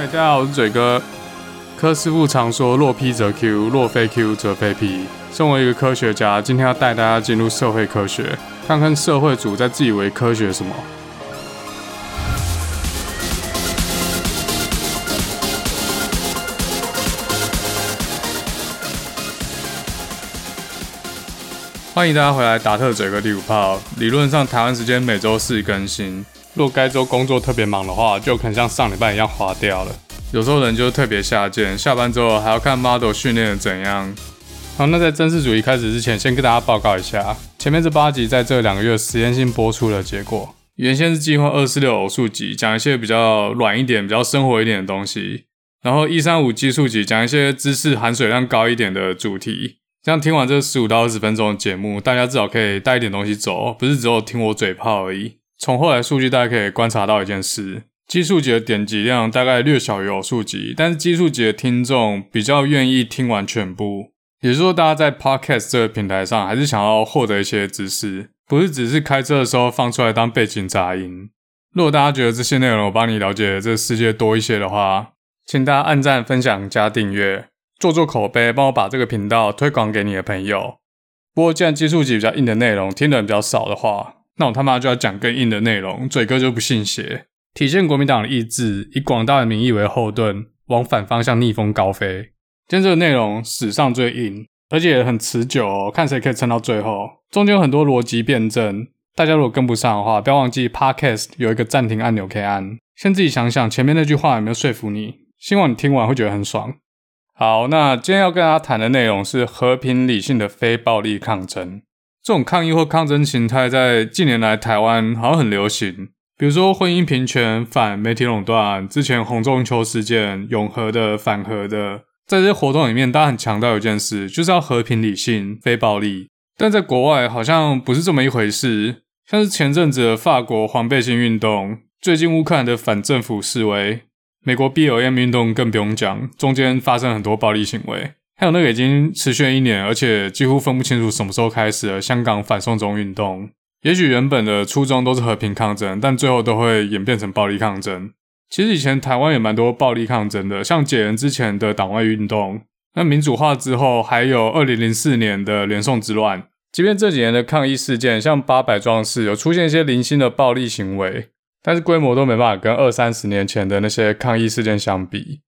嗨，大家好，我是嘴哥。柯师傅常说：“若 P 则 Q，若非 Q 则非 P。”身为一个科学家，今天要带大家进入社会科学，看看社会主在自以为科学什么。欢迎大家回来，达特嘴哥第五炮。理论上，台湾时间每周四更新。若该周工作特别忙的话，就可能像上礼拜一样花掉了。有时候人就特别下贱，下班之后还要看 model 训练的怎样。好，那在正式主题开始之前，先跟大家报告一下，前面这八集在这两个月实验性播出的结果。原先是计划二四六偶数集，讲一些比较软一点、比较生活一点的东西，然后一三五奇数集讲一些知识含水量高一点的主题。这样听完这十五到二十分钟的节目，大家至少可以带一点东西走，不是只有听我嘴炮而已。从后来数据，大家可以观察到一件事：奇数集的点击量大概略小于偶数集，但是奇数集的听众比较愿意听完全部。也就是说，大家在 Podcast 这个平台上，还是想要获得一些知识，不是只是开车的时候放出来当背景杂音。如果大家觉得这些内容我帮你了解这个世界多一些的话，请大家按赞、分享、加订阅，做做口碑，帮我把这个频道推广给你的朋友。不过，既然奇数集比较硬的内容听的人比较少的话，那我他妈就要讲更硬的内容，嘴哥就不信邪，体现国民党的意志，以广大的民意为后盾，往反方向逆风高飞。今天这个内容史上最硬，而且很持久哦，看谁可以撑到最后。中间有很多逻辑辩证，大家如果跟不上的话，不要忘记 Podcast 有一个暂停按钮可以按，先自己想想前面那句话有没有说服你，希望你听完会觉得很爽。好，那今天要跟大家谈的内容是和平理性的非暴力抗争。这种抗议或抗争形态在近年来台湾好像很流行，比如说婚姻平权、反媒体垄断，之前洪仲丘事件、永和的、反核的，在这些活动里面，大家很强调一件事，就是要和平理性、非暴力。但在国外好像不是这么一回事，像是前阵子的法国黄背心运动，最近乌克兰的反政府示威，美国 BLM 运动更不用讲，中间发生很多暴力行为。还有那个已经持续一年，而且几乎分不清楚什么时候开始的香港反送中运动。也许原本的初衷都是和平抗争，但最后都会演变成暴力抗争。其实以前台湾也蛮多暴力抗争的，像解严之前的党外运动，那民主化之后还有二零零四年的连宋之乱。即便这几年的抗议事件，像八百壮士有出现一些零星的暴力行为，但是规模都没办法跟二三十年前的那些抗议事件相比。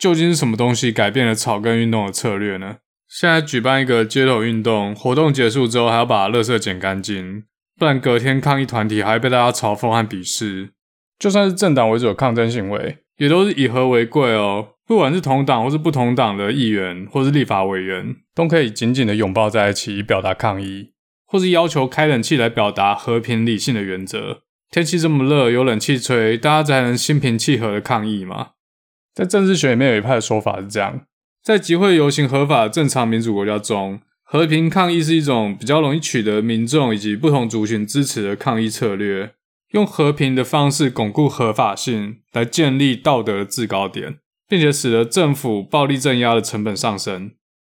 究竟是什么东西改变了草根运动的策略呢？现在举办一个街头运动，活动结束之后还要把垃圾捡干净，不然隔天抗议团体还会被大家嘲讽和鄙视。就算是政党为主的抗争行为，也都是以和为贵哦。不管是同党或是不同党的议员，或是立法委员，都可以紧紧的拥抱在一起，以表达抗议，或是要求开冷气来表达和平理性的原则。天气这么热，有冷气吹，大家才能心平气和的抗议嘛。在政治学里面有一派的说法是这样：在集会游行合法正常民主国家中，和平抗议是一种比较容易取得民众以及不同族群支持的抗议策略，用和平的方式巩固合法性，来建立道德的制高点，并且使得政府暴力镇压的成本上升。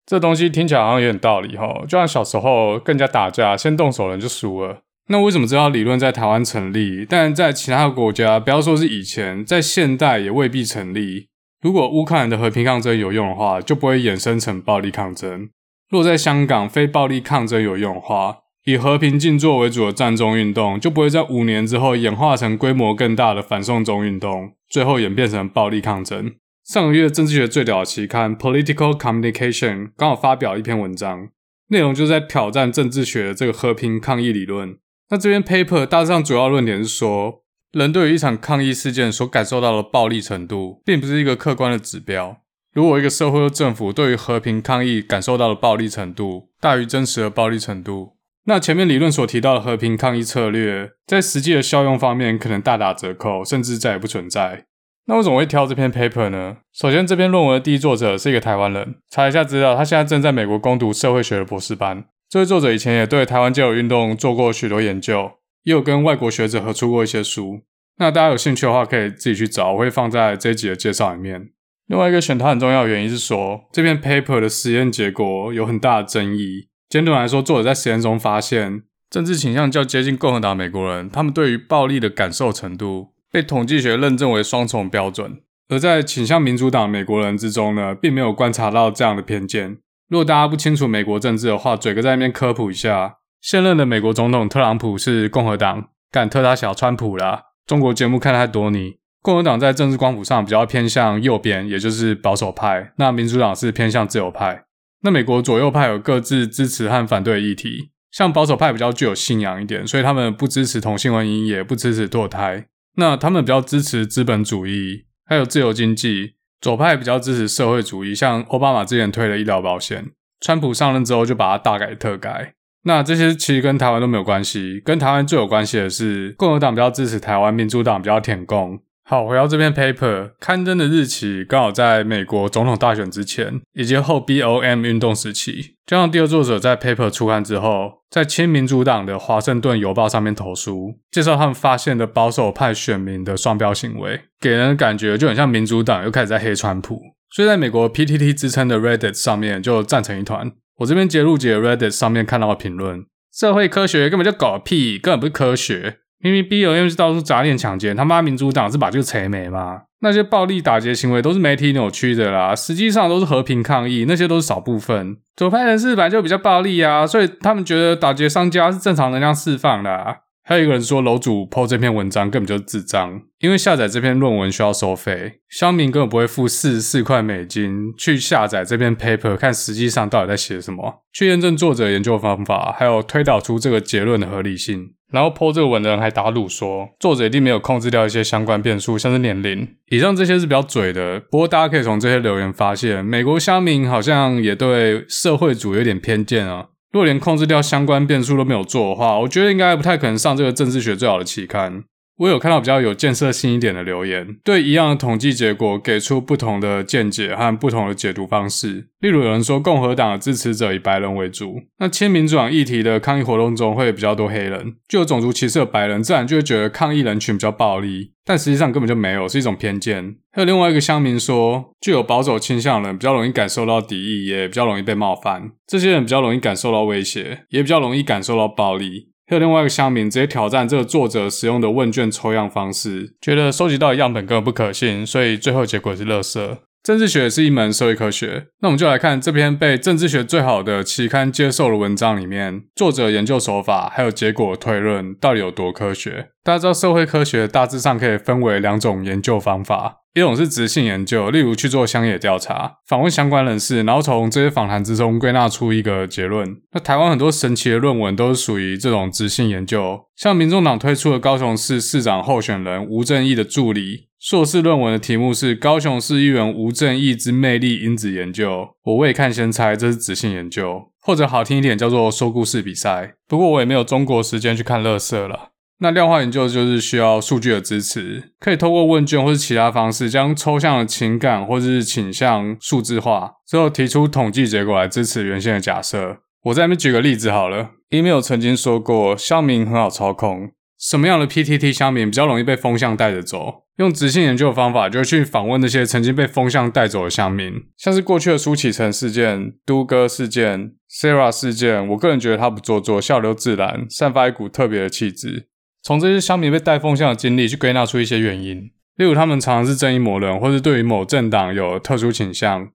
这东西听起来好像有点道理哈，就像小时候更加打架，先动手的人就输了。那为什么这套理论在台湾成立，但在其他国家，不要说是以前，在现代也未必成立？如果乌克兰的和平抗争有用的话，就不会衍生成暴力抗争；若在香港非暴力抗争有用的话，以和平静坐为主的战中运动就不会在五年之后演化成规模更大的反送中运动，最后演变成暴力抗争。上个月政治学最屌的期刊《Political Communication》刚好发表一篇文章，内容就在挑战政治学的这个和平抗议理论。那这篇 paper 大致上主要论点是说，人对于一场抗议事件所感受到的暴力程度，并不是一个客观的指标。如果一个社会或政府对于和平抗议感受到的暴力程度大于真实的暴力程度，那前面理论所提到的和平抗议策略，在实际的效用方面可能大打折扣，甚至再也不存在。那为什么会挑这篇 paper 呢？首先，这篇论文的第一作者是一个台湾人，查一下资料，他现在正在美国攻读社会学的博士班。这位作者以前也对台湾街头运动做过许多研究，也有跟外国学者合出过一些书。那大家有兴趣的话，可以自己去找，我会放在这一集的介绍里面。另外一个选它很重要的原因是说，这篇 paper 的实验结果有很大的争议。简短来说，作者在实验中发现，政治倾向较接近共和党美国人，他们对于暴力的感受程度被统计学认证为双重标准。而在倾向民主党美国人之中呢，并没有观察到这样的偏见。如果大家不清楚美国政治的话，嘴哥在那边科普一下：现任的美国总统特朗普是共和党，敢特他小川普啦。中国节目看太多你，共和党在政治光谱上比较偏向右边，也就是保守派；那民主党是偏向自由派。那美国左右派有各自支持和反对的议题，像保守派比较具有信仰一点，所以他们不支持同性婚姻，也不支持堕胎。那他们比较支持资本主义，还有自由经济。左派比较支持社会主义，像奥巴马之前推的医疗保险，川普上任之后就把它大改特改。那这些其实跟台湾都没有关系，跟台湾最有关系的是共和党比较支持台湾，民主党比较舔共。好，回到这篇 paper，刊登的日期刚好在美国总统大选之前，以及后 B O M 运动时期。加上第二作者在 paper 出刊之后，在亲民主党的华盛顿邮报上面投书，介绍他们发现的保守派选民的双标行为，给人的感觉就很像民主党又开始在黑川普。所以在美国 PTT 之称的 Reddit 上面就战成一团。我这边截录截 Reddit 上面看到的评论：社会科学根本就搞屁，根本不是科学。明明 BLM 是到处砸店抢劫，他妈民主党是把这个扯没吗？那些暴力打劫行为都是媒体扭曲的啦，实际上都是和平抗议，那些都是少部分。左派人士本来就比较暴力啊，所以他们觉得打劫商家是正常能量释放的啊。还有一个人说，楼主 po 这篇文章根本就是智障，因为下载这篇论文需要收费，乡民根本不会付四十四块美金去下载这篇 paper，看实际上到底在写什么，去验证作者研究方法，还有推导出这个结论的合理性。然后 po 这个文的人还打赌说，作者一定没有控制掉一些相关变数，像是年龄。以上这些是比较嘴的，不过大家可以从这些留言发现，美国乡民好像也对社会主义有点偏见啊。如果连控制掉相关变数都没有做的话，我觉得应该不太可能上这个政治学最好的期刊。我有看到比较有建设性一点的留言，对一样的统计结果给出不同的见解和不同的解读方式。例如有人说共和党的支持者以白人为主，那签民主党议题的抗议活动中会比较多黑人，具有种族歧视的白人自然就会觉得抗议人群比较暴力，但实际上根本就没有，是一种偏见。还有另外一个乡民说，具有保守倾向的人比较容易感受到敌意，也比较容易被冒犯，这些人比较容易感受到威胁，也比较容易感受到暴力。有另外一个乡民直接挑战这个作者使用的问卷抽样方式，觉得收集到的样本根本不可信，所以最后结果是垃圾。政治学是一门社会科学，那我们就来看这篇被政治学最好的期刊接受的文章里面，作者研究手法还有结果推论到底有多科学。大家知道社会科学大致上可以分为两种研究方法。一种是质性研究，例如去做乡野调查，访问相关人士，然后从这些访谈之中归纳出一个结论。那台湾很多神奇的论文都是属于这种质性研究，像民众党推出的高雄市市长候选人吴正义的助理硕士论文的题目是《高雄市议员吴正义之魅力因子研究》，我未看先猜这是质性研究，或者好听一点叫做说故事比赛。不过我也没有中国时间去看垃圾了。那量化研究就是需要数据的支持，可以透过问卷或是其他方式，将抽象的情感或是倾向数字化，之后提出统计结果来支持原先的假设。我在这边举个例子好了，email 曾经说过，乡民很好操控，什么样的 PTT 乡民比较容易被风向带着走？用直性研究的方法，就去访问那些曾经被风向带走的乡民，像是过去的苏启诚事件、都哥事件、Sara 事件，我个人觉得他不做作，笑流自然，散发一股特别的气质。从这些乡民被带风向的经历去归纳出一些原因，例如他们常常是正义魔人，或是对于某政党有特殊倾向。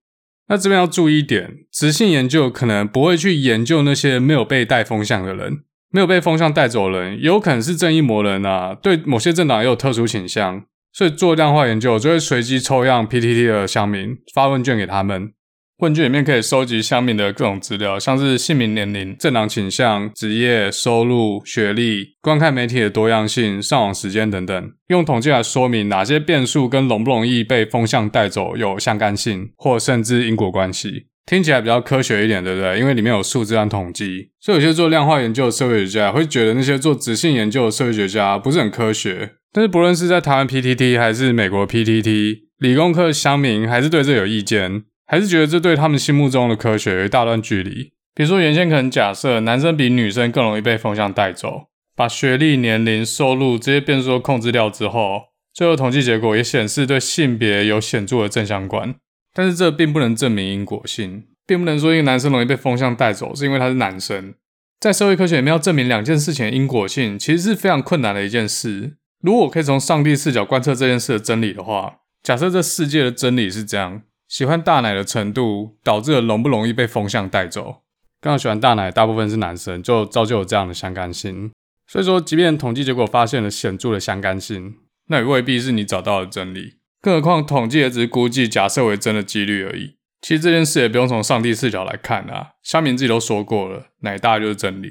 那这边要注意一点，直性研究可能不会去研究那些没有被带风向的人，没有被风向带走人，有可能是正义魔人啊，对某些政党也有特殊倾向，所以做量化研究就会随机抽样 PTT 的乡民，发问卷给他们。问卷里面可以收集乡民的各种资料，像是姓名、年龄、政党倾向、职业、收入、学历、观看媒体的多样性、上网时间等等，用统计来说明哪些变数跟容不容易被风向带走有相干性，或甚至因果关系。听起来比较科学一点，对不对？因为里面有数字和统计，所以有些做量化研究的社会学家会觉得那些做质性研究的社会学家不是很科学。但是不论是在台湾 PTT 还是美国 PTT，理工科乡民还是对这有意见。还是觉得这对他们心目中的科学有一大段距离。比如说，原先可能假设男生比女生更容易被风向带走，把学历、年龄、收入这些变数都控制掉之后，最后统计结果也显示对性别有显著的正相关。但是这并不能证明因果性，并不能说一个男生容易被风向带走是因为他是男生。在社会科学里面要证明两件事情的因果性，其实是非常困难的一件事。如果可以从上帝视角观测这件事的真理的话，假设这世界的真理是这样，喜欢大奶的程度导致了容不容易被风向带走。刚好喜欢大奶，大部分是男生，就造就有这样的相干性。所以说，即便统计结果发现了显著的相干性，那也未必是你找到的真理。更何况，统计也只是估计假设为真的几率而已。其实这件事也不用从上帝视角来看啊，乡民自己都说过了，奶大就是真理。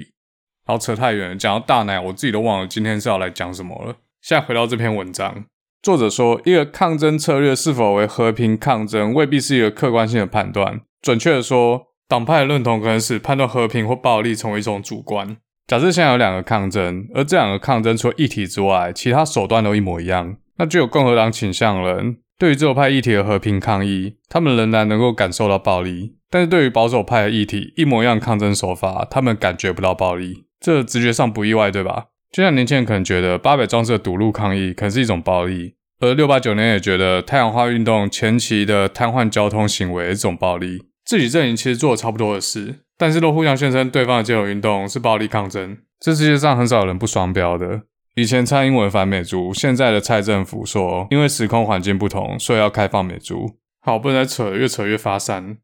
然后扯太远了，讲到大奶，我自己都忘了今天是要来讲什么了。现在回到这篇文章，作者说，一个抗争策略是否为和平抗争，未必是一个客观性的判断。准确的说，党派的认同可能使判断和平或暴力成为一种主观。假设现在有两个抗争，而这两个抗争除了议题之外，其他手段都一模一样。那具有共和党倾向的人，对于自由派议题的和平抗议，他们仍然能够感受到暴力；但是对于保守派的议题，一模一样抗争手法，他们感觉不到暴力。这直觉上不意外，对吧？就像年轻人可能觉得八百壮士的堵路抗议可能是一种暴力，而六八九年也觉得太阳花运动前期的瘫痪交通行为是一种暴力。自己阵营其实做了差不多的事。但是都互相宣称对方的街头运动是暴力抗争，这世界上很少有人不双标的。以前蔡英文反美猪，现在的蔡政府说因为时空环境不同，所以要开放美猪。好，不能再扯，越扯越发散。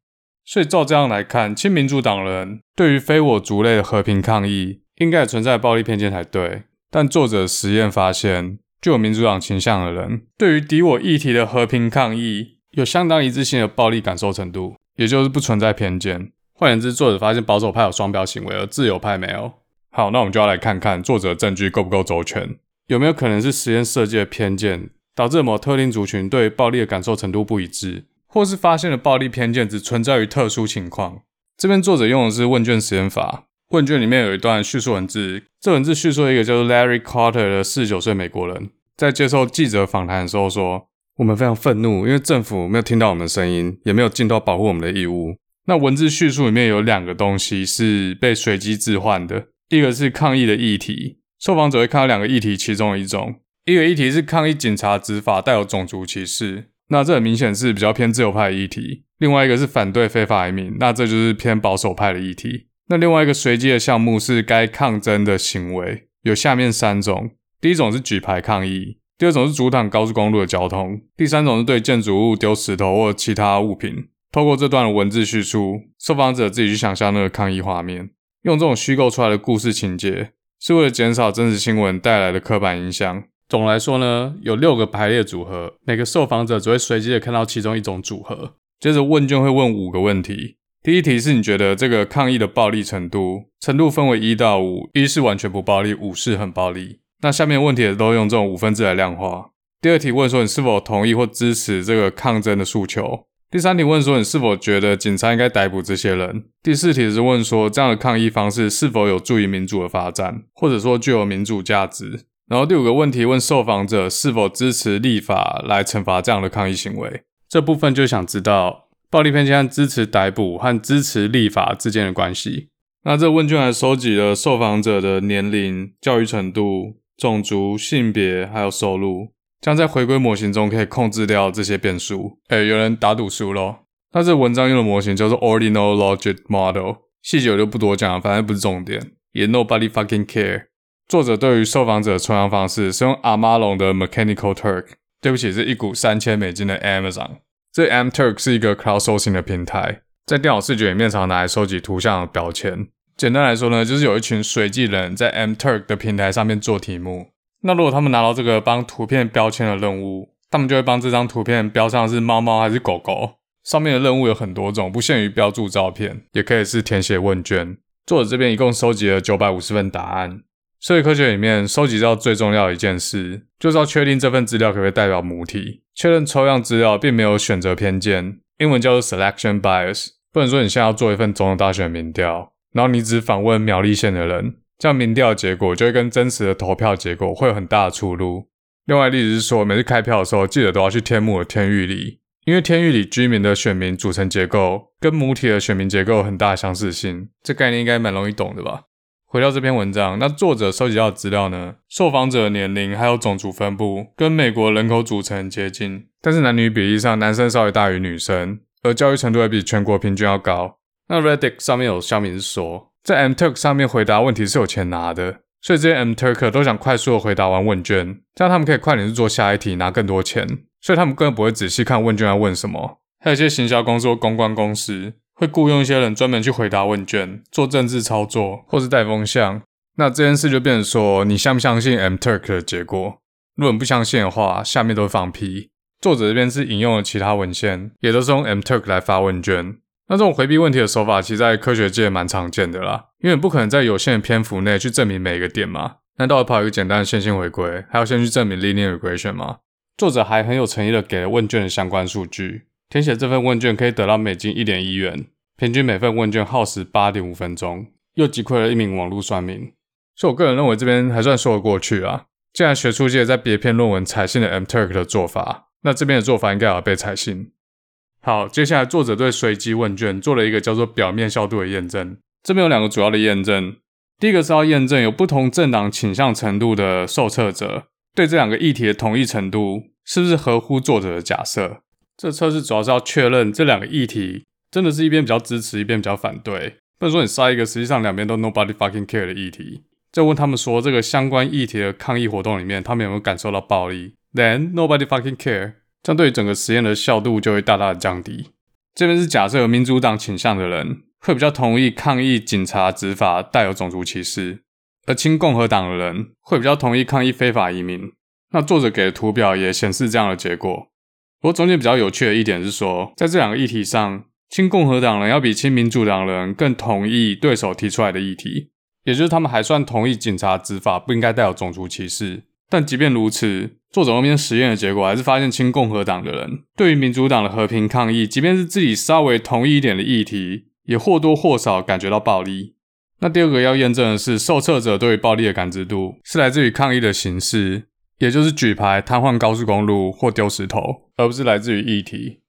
所以照这样来看，亲民主党人对于非我族类的和平抗议，应该也存在暴力偏见才对。但作者实验发现，具有民主党倾向的人，对于敌我议题的和平抗议，有相当一致性的暴力感受程度，也就是不存在偏见。换言之，作者发现保守派有双标行为，而自由派没有。好，那我们就要来看看作者的证据够不够周全，有没有可能是实验设计的偏见导致某特定族群对暴力的感受程度不一致，或是发现的暴力偏见只存在于特殊情况。这边作者用的是问卷实验法，问卷里面有一段叙述文字，这文字叙述一个叫做 Larry Carter 的四十九岁美国人，在接受记者访谈的时候说：“我们非常愤怒，因为政府没有听到我们的声音，也没有尽到保护我们的义务。”那文字叙述里面有两个东西是被随机置换的，一个是抗议的议题，受访者会看到两个议题其中一种，一个议题是抗议警察执法带有种族歧视，那这很明显是比较偏自由派的议题；另外一个是反对非法移民，那这就是偏保守派的议题。那另外一个随机的项目是该抗争的行为，有下面三种：第一种是举牌抗议，第二种是阻挡高速公路的交通，第三种是对建筑物丢石头或其他物品。透过这段文字叙述，受访者自己去想象那个抗议画面，用这种虚构出来的故事情节，是为了减少真实新闻带来的刻板印象。总来说呢，有六个排列组合，每个受访者只会随机的看到其中一种组合。接着问卷会问五个问题，第一题是你觉得这个抗议的暴力程度，程度分为一到五，一是完全不暴力，五是很暴力。那下面问题也都用这种五分制来量化。第二题问说你是否同意或支持这个抗争的诉求。第三题问说，你是否觉得警察应该逮捕这些人？第四题是问说，这样的抗议方式是否有助于民主的发展，或者说具有民主价值？然后第五个问题问受访者是否支持立法来惩罚这样的抗议行为？这部分就想知道暴力偏见支持逮捕和支持立法之间的关系。那这问卷还收集了受访者的年龄、教育程度、种族、性别还有收入。将在回归模型中可以控制掉这些变数。诶、有人打赌输咯。那这文章用的模型叫做 Ordinal Logic Model，细节我就不多讲，反正不是重点。也 Nobody fucking care。作者对于受访者的抽样方式是用阿玛龙的 Mechanical Turk，对不起，是一股三千美金的 Amazon。这 M Turk 是一个 crowdsourcing 的平台，在电脑视觉里面常拿来收集图像的标签。简单来说呢，就是有一群随机人在 M Turk 的平台上面做题目。那如果他们拿到这个帮图片标签的任务，他们就会帮这张图片标上是猫猫还是狗狗。上面的任务有很多种，不限于标注照片，也可以是填写问卷。作者这边一共收集了九百五十份答案。社会科学里面收集到最重要的一件事，就是要确定这份资料可不可以代表母体，确认抽样资料并没有选择偏见，英文叫做 selection bias。不能说你现在要做一份总统大选民调，然后你只访问苗栗县的人。这样民调结果就会跟真实的投票结果会有很大的出入。另外例子是说，每次开票的时候，记得都要去天母的天玉里，因为天玉里居民的选民组成结构跟母体的选民结构有很大的相似性。这概念应该蛮容易懂的吧？回到这篇文章，那作者收集到的资料呢？受访者的年龄还有种族分布跟美国人口组成接近，但是男女比例上，男生稍微大于女生，而教育程度也比全国平均要高。那 Reddit 上面有乡民是说。在 MTurk 上面回答问题是有钱拿的，所以这些 MTurk 都想快速的回答完问卷，这样他们可以快点去做下一题拿更多钱。所以他们根本不会仔细看问卷要问什么。还有一些行销公司、公关公司会雇佣一些人专门去回答问卷、做政治操作或是带风向。那这件事就变成说，你相不相信 MTurk 的结果？如果你不相信的话，下面都会放屁。作者这边是引用了其他文献，也都是用 MTurk 来发问卷。那这种回避问题的手法，其实在科学界蛮常见的啦。因为不可能在有限的篇幅内去证明每一个点嘛。难道要跑一个简单的线性回归，还要先去证明 linear regression 吗？作者还很有诚意的给了问卷的相关数据。填写这份问卷可以得到美金一点一元，平均每份问卷耗时八点五分钟，又击溃了一名网络算命。所以我个人认为这边还算说得过去啊。既然学术界在别篇论文采信了 MTurk 的做法，那这边的做法应该也要被采信。好，接下来作者对随机问卷做了一个叫做表面效度的验证。这边有两个主要的验证，第一个是要验证有不同政党倾向程度的受测者对这两个议题的同意程度是不是合乎作者的假设。这测试主要是要确认这两个议题真的是一边比较支持，一边比较反对。不能说你筛一个实际上两边都 nobody fucking care 的议题。再问他们说，这个相关议题的抗议活动里面，他们有没有感受到暴力？Then nobody fucking care。这样对于整个实验的效度就会大大的降低。这边是假设有民主党倾向的人会比较同意抗议警察执法带有种族歧视，而亲共和党的人会比较同意抗议非法移民。那作者给的图表也显示这样的结果。不过中间比较有趣的一点是说，在这两个议题上，亲共和党人要比亲民主党人更同意对手提出来的议题。也就是他们还算同意警察执法不应该带有种族歧视，但即便如此，作者后面实验的结果还是发现亲共和党的人对于民主党的和平抗议，即便是自己稍微同意一点的议题，也或多或少感觉到暴力。那第二个要验证的是，受测者对于暴力的感知度是来自于抗议的形式，也就是举牌、瘫痪高速公路或丢石头，而不是来自于议题。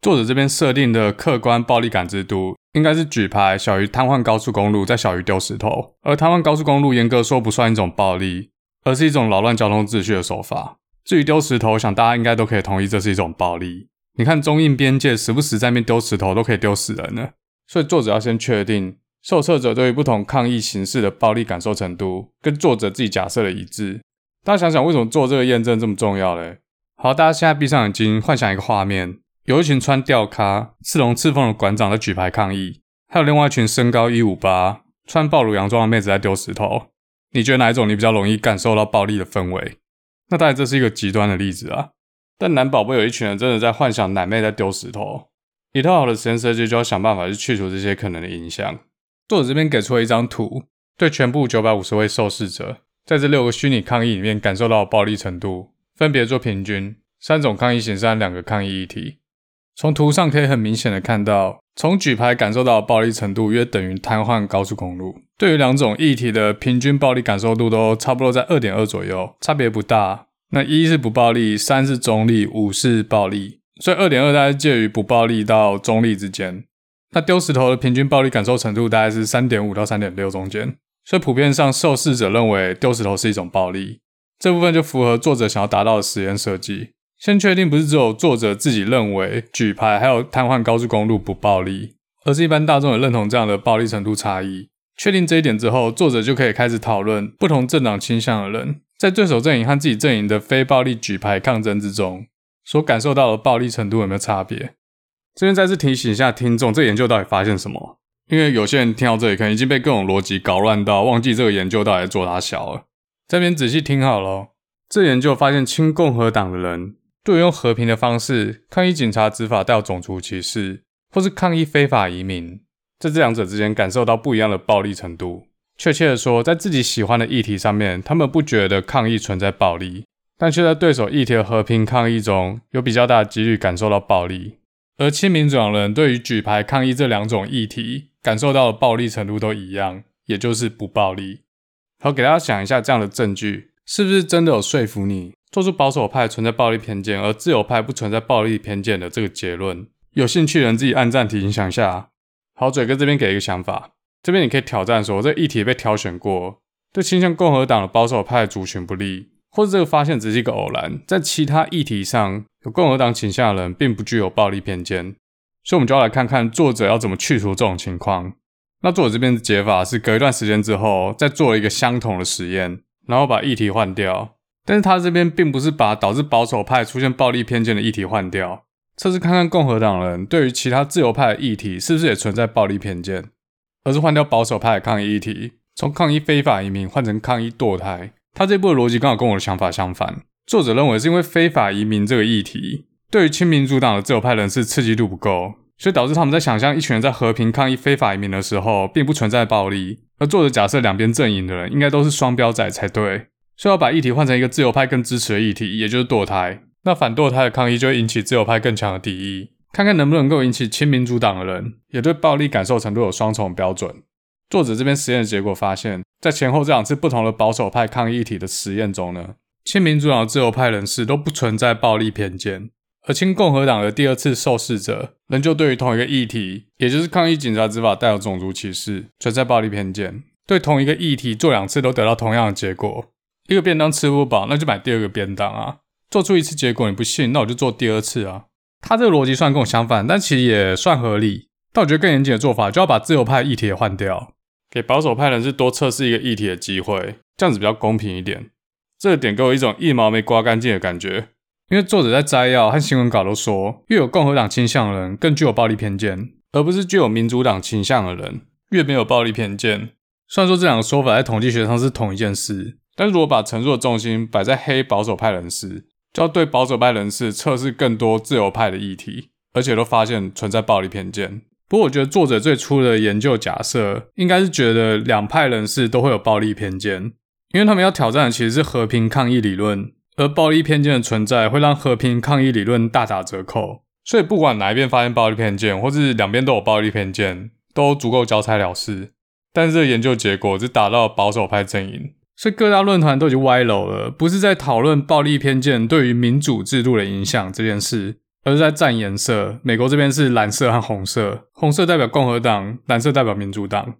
作者这边设定的客观暴力感知度。应该是举牌小于瘫痪高速公路，再小于丢石头。而瘫痪高速公路严格说不算一种暴力，而是一种扰乱交通秩序的手法。至于丢石头，想大家应该都可以同意这是一种暴力。你看中印边界时不时在那边丢石头，都可以丢死人了。所以作者要先确定受测者对于不同抗议形式的暴力感受程度，跟作者自己假设的一致。大家想想，为什么做这个验证这么重要嘞？好，大家现在闭上眼睛，幻想一个画面。有一群穿吊咖、刺龙刺凤的馆长在举牌抗议，还有另外一群身高一五八、穿暴露洋装的妹子在丢石头。你觉得哪一种你比较容易感受到暴力的氛围？那当然这是一个极端的例子啊，但男宝贝有一群人真的在幻想奶妹在丢石头。一套好的实验设计就要想办法去去除这些可能的影响。作者这边给出了一张图，对全部九百五十位受试者，在这六个虚拟抗议里面感受到暴力程度，分别做平均，三种抗议形式两个抗议议题。从图上可以很明显的看到，从举牌感受到暴力程度约等于瘫痪高速公路。对于两种议题的平均暴力感受度都差不多在二点二左右，差别不大。那一是不暴力，三是中立，五是暴力，所以二点二大概介于不暴力到中立之间。那丢石头的平均暴力感受程度大概是三点五到三点六中间，所以普遍上受试者认为丢石头是一种暴力。这部分就符合作者想要达到的实验设计。先确定不是只有作者自己认为举牌还有瘫痪高速公路不暴力，而是一般大众也认同这样的暴力程度差异。确定这一点之后，作者就可以开始讨论不同政党倾向的人在对手阵营和自己阵营的非暴力举牌抗争之中所感受到的暴力程度有没有差别。这边再次提醒一下听众，这研究到底发现什么？因为有些人听到这里可能已经被各种逻辑搞乱到忘记这个研究到底在做啥小了。这边仔细听好了，这研究发现亲共和党的人。对于用和平的方式抗议警察执法带有种族歧视，或是抗议非法移民，在这两者之间感受到不一样的暴力程度。确切的说，在自己喜欢的议题上面，他们不觉得抗议存在暴力，但却在对手议题的和平抗议中有比较大的几率感受到暴力。而亲民主党人对于举牌抗议这两种议题感受到的暴力程度都一样，也就是不暴力。好，给大家想一下，这样的证据是不是真的有说服你？做出保守派存在暴力偏见，而自由派不存在暴力偏见的这个结论，有兴趣的人自己按暂停想一下。好，嘴哥这边给一个想法，这边你可以挑战说，这议题被挑选过，对倾向共和党的保守派族群不利，或者这个发现只是一个偶然，在其他议题上有共和党倾向的人并不具有暴力偏见，所以我们就要来看看作者要怎么去除这种情况。那作者这边的解法是隔一段时间之后再做了一个相同的实验，然后把议题换掉。但是他这边并不是把导致保守派出现暴力偏见的议题换掉，测试看看共和党人对于其他自由派的议题是不是也存在暴力偏见，而是换掉保守派的抗议议题，从抗议非法移民换成抗议堕胎。他这步的逻辑刚好跟我的想法相反。作者认为是因为非法移民这个议题对于亲民主党的自由派人士刺激度不够。所以导致他们在想象一群人在和平抗议非法移民的时候，并不存在暴力。而作者假设两边阵营的人应该都是双标仔才对，所以要把议题换成一个自由派更支持的议题，也就是堕胎。那反堕胎的抗议就会引起自由派更强的敌意，看看能不能够引起亲民主党的人也对暴力感受程度有双重标准。作者这边实验的结果发现，在前后这两次不同的保守派抗议议题的实验中呢，亲民主党自由派人士都不存在暴力偏见。而亲共和党的第二次受试者，仍旧对于同一个议题，也就是抗议警察执法带有种族歧视，存在暴力偏见。对同一个议题做两次都得到同样的结果，一个便当吃不饱，那就买第二个便当啊。做出一次结果你不信，那我就做第二次啊。他这个逻辑虽然跟我相反，但其实也算合理。但我觉得更严谨的做法，就要把自由派议题也换掉，给保守派人士多测试一个议题的机会，这样子比较公平一点。这个点给我一种一毛没刮干净的感觉。因为作者在摘要和新闻稿都说，越有共和党倾向的人更具有暴力偏见，而不是具有民主党倾向的人越没有暴力偏见。虽然说这两个说法在统计学上是同一件事，但是如果把陈述的重心摆在黑保守派人士，就要对保守派人士测试更多自由派的议题，而且都发现存在暴力偏见。不过我觉得作者最初的研究假设应该是觉得两派人士都会有暴力偏见，因为他们要挑战的其实是和平抗议理论。而暴力偏见的存在会让和平抗议理论大打折扣，所以不管哪一边发现暴力偏见，或是两边都有暴力偏见，都足够交差了事。但是这研究结果只打到保守派阵营，所以各大论坛都已经歪楼了，不是在讨论暴力偏见对于民主制度的影响这件事，而是在战颜色。美国这边是蓝色和红色，红色代表共和党，蓝色代表民主党，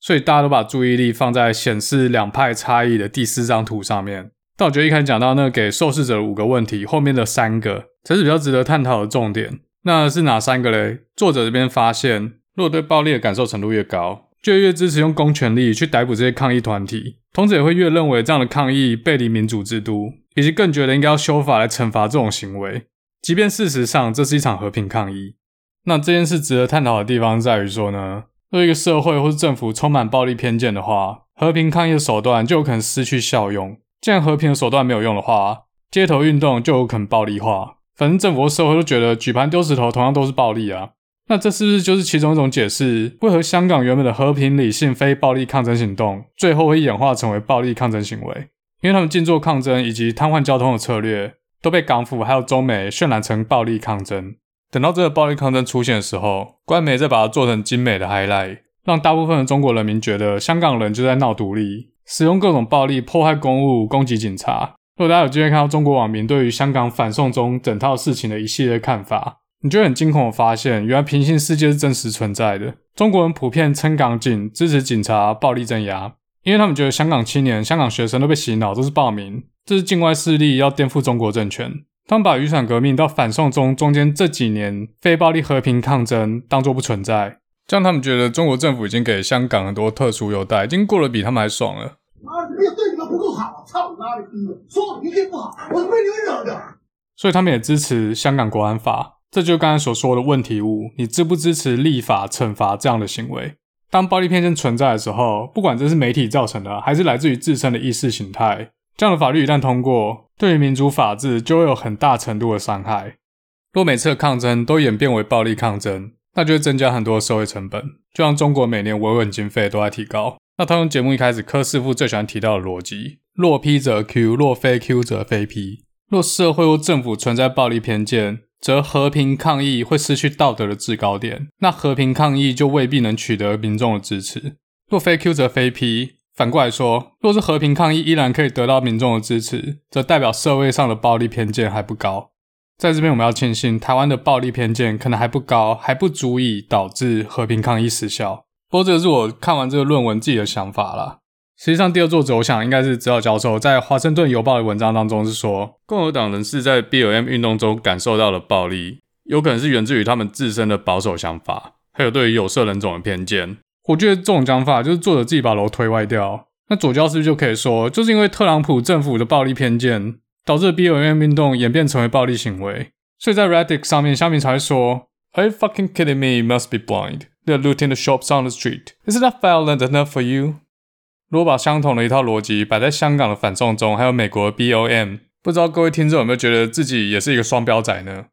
所以大家都把注意力放在显示两派差异的第四张图上面。但我觉得一开始讲到那个给受试者的五个问题，后面的三个才是比较值得探讨的重点。那是哪三个嘞？作者这边发现，如果对暴力的感受程度越高，就越支持用公权力去逮捕这些抗议团体，同时也会越认为这样的抗议背离民主制度，以及更觉得应该要修法来惩罚这种行为，即便事实上这是一场和平抗议。那这件事值得探讨的地方在于说呢，若一个社会或是政府充满暴力偏见的话，和平抗议的手段就有可能失去效用。既然和平的手段没有用的话，街头运动就有可能暴力化。反正政府和社会都觉得举盘丢石头同样都是暴力啊。那这是不是就是其中一种解释？为何香港原本的和平、理性、非暴力抗争行动，最后会演化成为暴力抗争行为？因为他们静坐抗争以及瘫痪交通的策略，都被港府还有中美渲染成暴力抗争。等到这个暴力抗争出现的时候，官媒再把它做成精美的 highlight，让大部分的中国人民觉得香港人就在闹独立。使用各种暴力破坏公务、攻击警察。如果大家有机会看到中国网民对于香港反送中整套事情的一系列看法，你就很惊恐的发现，原来平行世界是真实存在的。中国人普遍称港警，支持警察暴力镇压，因为他们觉得香港青年、香港学生都被洗脑，都是暴民，这是境外势力要颠覆中国政权。他们把雨伞革命到反送中中间这几年非暴力和平抗争当作不存在。这样他们觉得中国政府已经给香港很多特殊优待，已经过得比他们还爽了。妈的，你对你们不够好，操你妈的逼！说我一定不好，我是被你们惹的。所以他们也支持香港国安法，这就是刚才所说的问题五。你支不支持立法惩罚这样的行为？当暴力偏见存在的时候，不管这是媒体造成的，还是来自于自身的意识形态，这样的法律一旦通过，对于民主法治就会有很大程度的伤害。若每次抗争都演变为暴力抗争，那就会增加很多的社会成本，就像中国每年维稳经费都在提高。那他用节目一开始柯师傅最喜欢提到的逻辑：若 P 则 Q，若非 Q 则非 P。若社会或政府存在暴力偏见，则和平抗议会失去道德的制高点，那和平抗议就未必能取得民众的支持。若非 Q 则非 P。反过来说，若是和平抗议依然可以得到民众的支持，则代表社会上的暴力偏见还不高。在这边，我们要庆幸台湾的暴力偏见可能还不高，还不足以导致和平抗议失效。不过，这个是我看完这个论文自己的想法啦。实际上，第二作者我想应该是指导教授在《华盛顿邮报》的文章当中是说，共和党人士在 BLM 运动中感受到的暴力，有可能是源自于他们自身的保守想法，还有对于有色人种的偏见。我觉得这种讲法就是作者自己把楼推歪掉，那左教是不是就可以说，就是因为特朗普政府的暴力偏见，导致 BLM 运动演变成为暴力行为，所以在 Reddit 上面，乡民才会说，Are you fucking kidding me? Must be blind. They're looting the shops on the street. Isn't that violent enough for you? 如果把相同的一套逻辑摆在香港的反送中，还有美国的 BOM，不知道各位听众有没有觉得自己也是一个双标仔呢？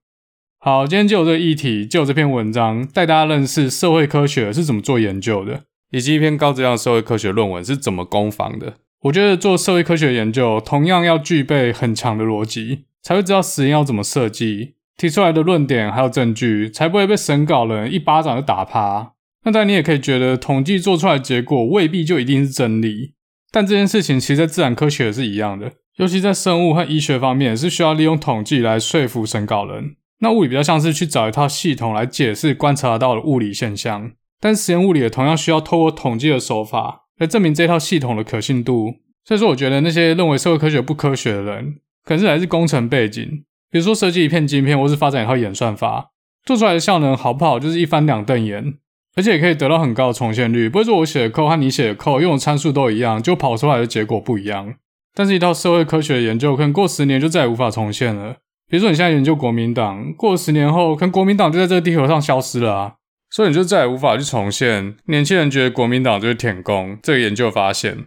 好，今天就有这个议题，就有这篇文章，带大家认识社会科学是怎么做研究的。以及一篇高质量社会科学论文是怎么攻防的？我觉得做社会科学研究，同样要具备很强的逻辑，才会知道实验要怎么设计，提出来的论点还有证据，才不会被审稿人一巴掌就打趴。那当然，你也可以觉得统计做出来的结果未必就一定是真理，但这件事情其实在自然科学也是一样的，尤其在生物和医学方面，是需要利用统计来说服审稿人。那物理比较像是去找一套系统来解释观察到的物理现象。但实验物理也同样需要透过统计的手法来证明这套系统的可信度。所以说，我觉得那些认为社会科学不科学的人，可能是来自工程背景，比如说设计一片晶片，或是发展一套演算法，做出来的效能好不好，就是一翻两瞪眼，而且也可以得到很高的重现率。不会说我写的 code 和你写的 code 用的参数都一样，就跑出来的结果不一样。但是，一套社会科学的研究，可能过十年就再也无法重现了。比如说，你现在研究国民党，过了十年后，可能国民党就在这个地球上消失了啊。所以你就再也无法去重现年轻人觉得国民党就是舔共这个研究发现，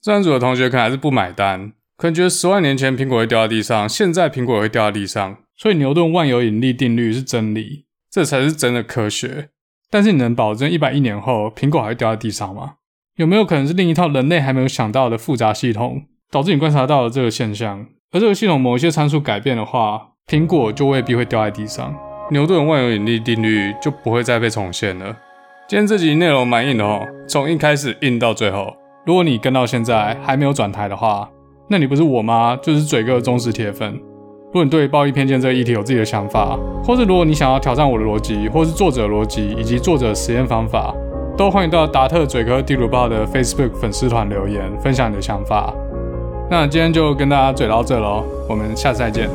自然组的同学可能还是不买单，可能觉得十万年前苹果会掉在地上，现在苹果也会掉在地上，所以牛顿万有引力定律是真理，这才是真的科学。但是你能保证一百亿年后苹果还会掉在地上吗？有没有可能是另一套人类还没有想到的复杂系统导致你观察到了这个现象？而这个系统某一些参数改变的话，苹果就未必会掉在地上。牛顿万有引力定律就不会再被重现了。今天这集内容蛮硬的哦，从一开始硬到最后。如果你跟到现在还没有转台的话，那你不是我妈就是嘴哥的忠实铁粉。如果你对暴力偏见这个议题有自己的想法，或是如果你想要挑战我的逻辑，或是作者逻辑以及作者实验方法，都欢迎到达特嘴哥地图炮的 Facebook 粉丝团留言分享你的想法。那今天就跟大家嘴到这喽，我们下次再见。